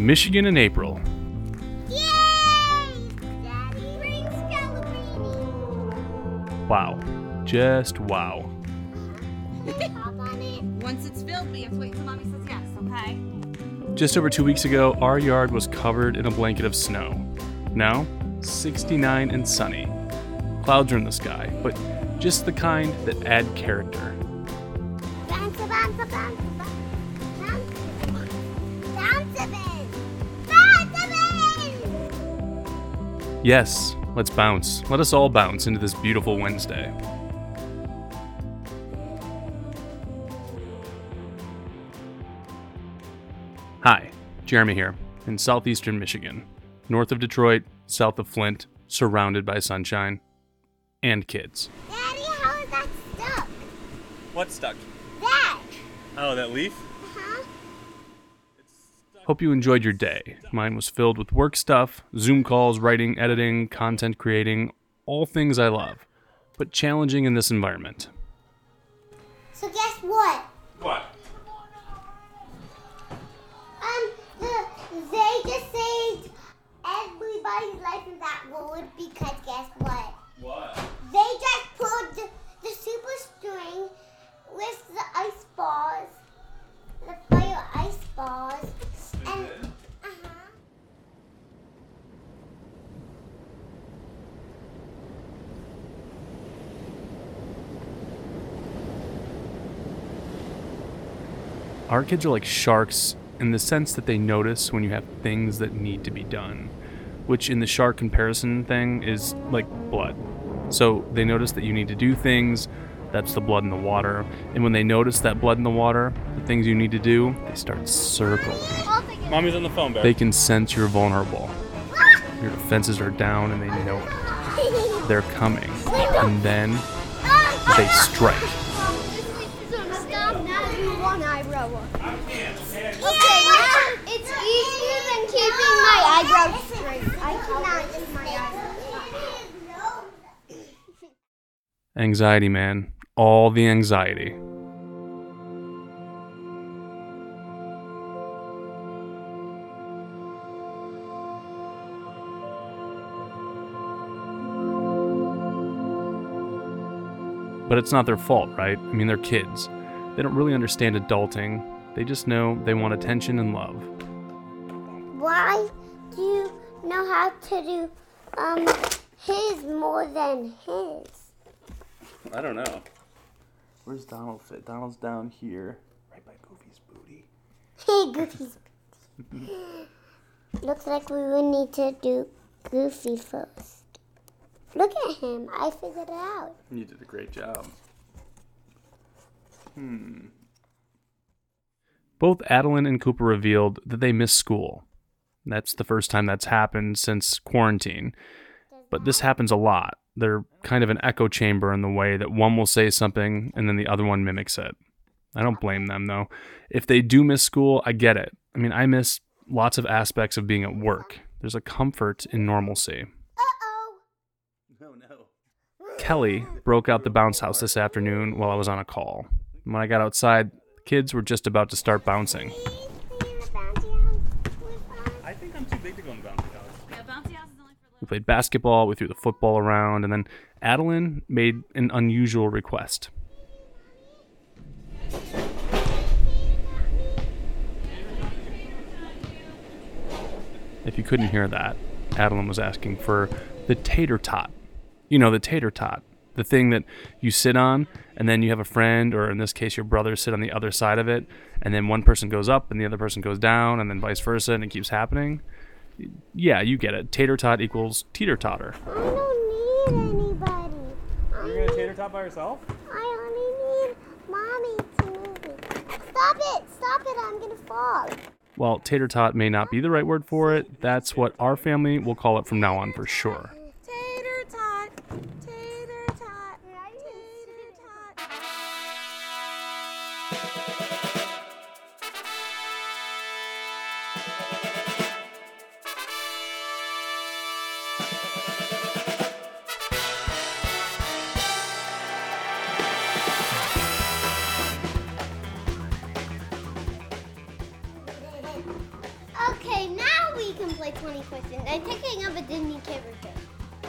Michigan in April. Yay! Daddy, bring Scalabrini. Wow. Just wow. Hop on it. Once it's filled, we have to wait till mommy says yes, okay? Just over two weeks ago, our yard was covered in a blanket of snow. Now, 69 and sunny. Clouds are in the sky, but just the kind that add character. Bounce, bounce, bounce, bounce. Bounce, Yes, let's bounce. Let us all bounce into this beautiful Wednesday. Hi, Jeremy here, in southeastern Michigan, north of Detroit, south of Flint, surrounded by sunshine and kids. Daddy, how is that stuck? What's stuck? That. Oh, that leaf? Hope you enjoyed your day. Mine was filled with work stuff, Zoom calls, writing, editing, content creating, all things I love, but challenging in this environment. So guess what? What? Um, the, they just saved everybody's life in that road because guess what? What? They just pulled the, the super string with the ice balls, the fire ice balls, and uh-huh. Our kids are like sharks in the sense that they notice when you have things that need to be done, which in the shark comparison thing is like blood. So they notice that you need to do things, that's the blood in the water, and when they notice that blood in the water, the things you need to do, they start circling. Mommy's on the phone, babe. They can sense you're vulnerable. Your defenses are down and they know it. They're coming. And then they strike. Okay, it's easier than keeping my eyebrows straight. I cannot just my eyebrows. Anxiety, man. All the anxiety. But it's not their fault, right? I mean, they're kids. They don't really understand adulting. They just know they want attention and love. Why do you know how to do um his more than his? I don't know. Where's Donald fit? Donald's down here, right by Goofy's booty. Hey, Goofy's. Booty. Looks like we would need to do Goofy first. Look at him. I figured it out. You did a great job. Hmm. Both Adeline and Cooper revealed that they miss school. That's the first time that's happened since quarantine. But this happens a lot. They're kind of an echo chamber in the way that one will say something and then the other one mimics it. I don't blame them though. If they do miss school, I get it. I mean, I miss lots of aspects of being at work. There's a comfort in normalcy. Uh-oh. No, no. Kelly broke out the bounce house this afternoon while I was on a call. When I got outside, the kids were just about to start bouncing. I think I'm too big to go in the bouncy house. Yeah, bouncy house is only for We played basketball, we threw the football around, and then Adeline made an unusual request. If you couldn't hear that, Adeline was asking for the tater tot. You know, the tater tot. The thing that you sit on, and then you have a friend, or in this case, your brother, sit on the other side of it, and then one person goes up and the other person goes down, and then vice versa, and it keeps happening. Yeah, you get it. Tater tot equals teeter totter. I don't need anybody. You're gonna tater tot by yourself? I only need mommy to move me. Stop it! Stop it! I'm gonna fall. While tater tot may not be the right word for it, that's what our family will call it from now on for sure.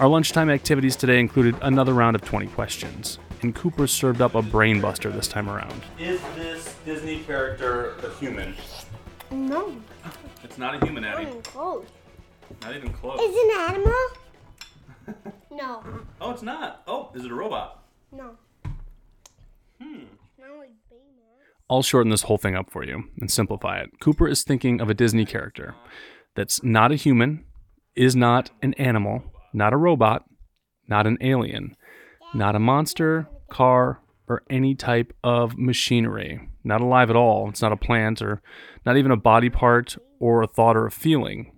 Our lunchtime activities today included another round of 20 questions, and Cooper served up a brainbuster this time around. Is this Disney character a human? No, It's not a human, not Addie. even close. Not even close. Is it an animal? no, Oh, it's not. Oh, is it a robot? no. Hmm. Not like Baymax. I'll shorten this whole thing up for you and simplify it. Cooper is thinking of a Disney character that's not a human, is not an animal, not a robot, not an alien, not a monster, car, or any type of machinery. Not alive at all. It's not a plant or not even a body part or a thought or a feeling.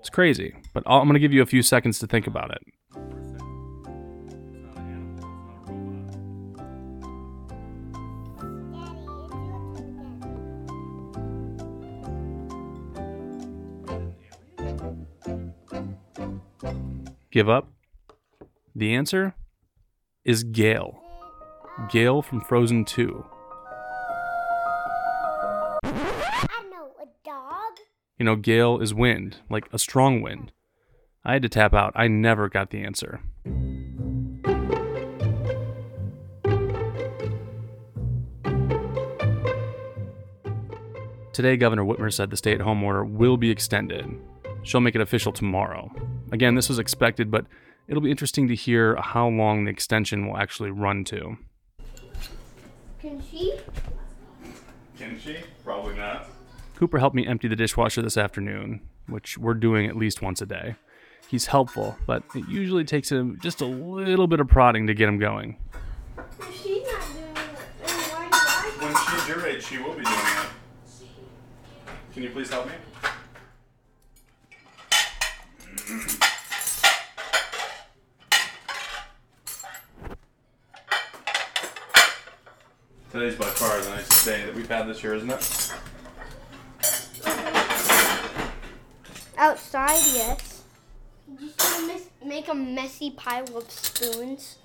It's crazy, but I'm going to give you a few seconds to think about it. Give up? The answer is Gale. Gale from Frozen 2. I know a dog. You know, gale is wind, like a strong wind. I had to tap out. I never got the answer. Today, Governor Whitmer said the stay at home order will be extended. She'll make it official tomorrow. Again, this was expected, but it'll be interesting to hear how long the extension will actually run to. Can she? Can she? Probably not. Cooper helped me empty the dishwasher this afternoon, which we're doing at least once a day. He's helpful, but it usually takes him just a little bit of prodding to get him going. If she's not doing it, then why do I? When she's your age, she will be doing it. Can you please help me? Today's by far the nicest day that we've had this year, isn't it? Outside, yes. You just gonna miss, make a messy pile of spoons.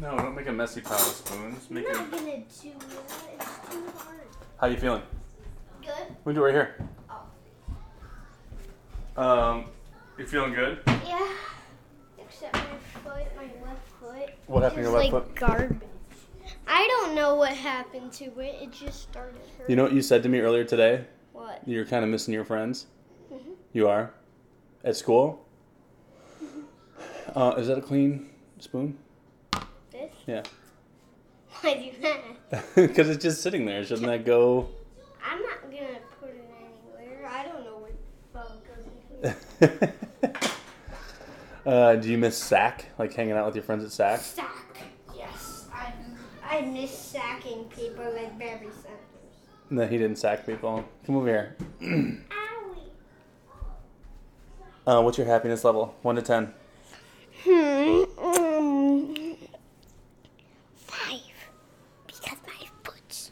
No, don't make a messy pile of spoons. Make I'm it. not gonna do that. It's too hard. How you feeling? Good. We do it right here. Um, you feeling good? Yeah. Except my foot, my left foot. What happened to your left like foot? garbage. I don't know what happened to it. It just started hurting. You know what you said to me earlier today? what? You're kind of missing your friends. Mhm. You are? At school? Uh, is that a clean spoon? This? Yeah. Why do that? Because it's just sitting there. Shouldn't that go? I'm not gonna put it anywhere. I don't know where the phone goes. uh, do you miss SAC? Like hanging out with your friends at SAC? Sack. I miss sacking people like Barry Sanders. No, he didn't sack people. Come over here. Uh, what's your happiness level? 1 to 10. Hmm. Um, five. Because my foot's.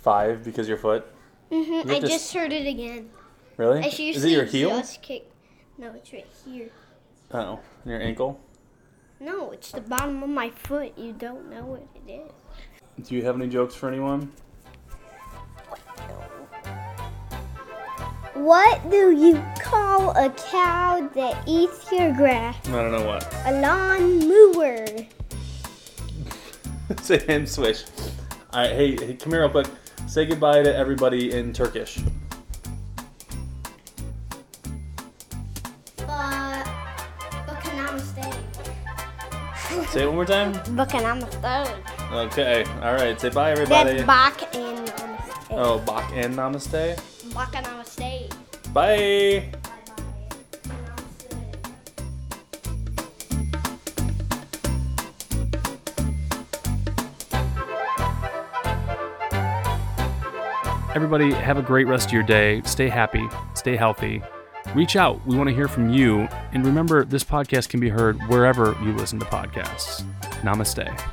5 because your foot? hmm You I just heard it again. Really? I Is it your heel? just kicked. No, it's right here. Oh, your ankle? No, it's the bottom of my foot. You don't know what it is. Do you have any jokes for anyone? What do you call a cow that eats your grass? I don't know what. A lawn mower. Say hand swish. All right, hey, hey, come here real quick. Say goodbye to everybody in Turkish. Say it one more time. Bakanamaste. Okay. All right. Say bye, everybody. That's Bak and Namaste. Oh, Bach and Namaste. Bakanamaste. Bye. Everybody, have a great rest of your day. Stay happy, stay healthy. Reach out. We want to hear from you. And remember, this podcast can be heard wherever you listen to podcasts. Namaste.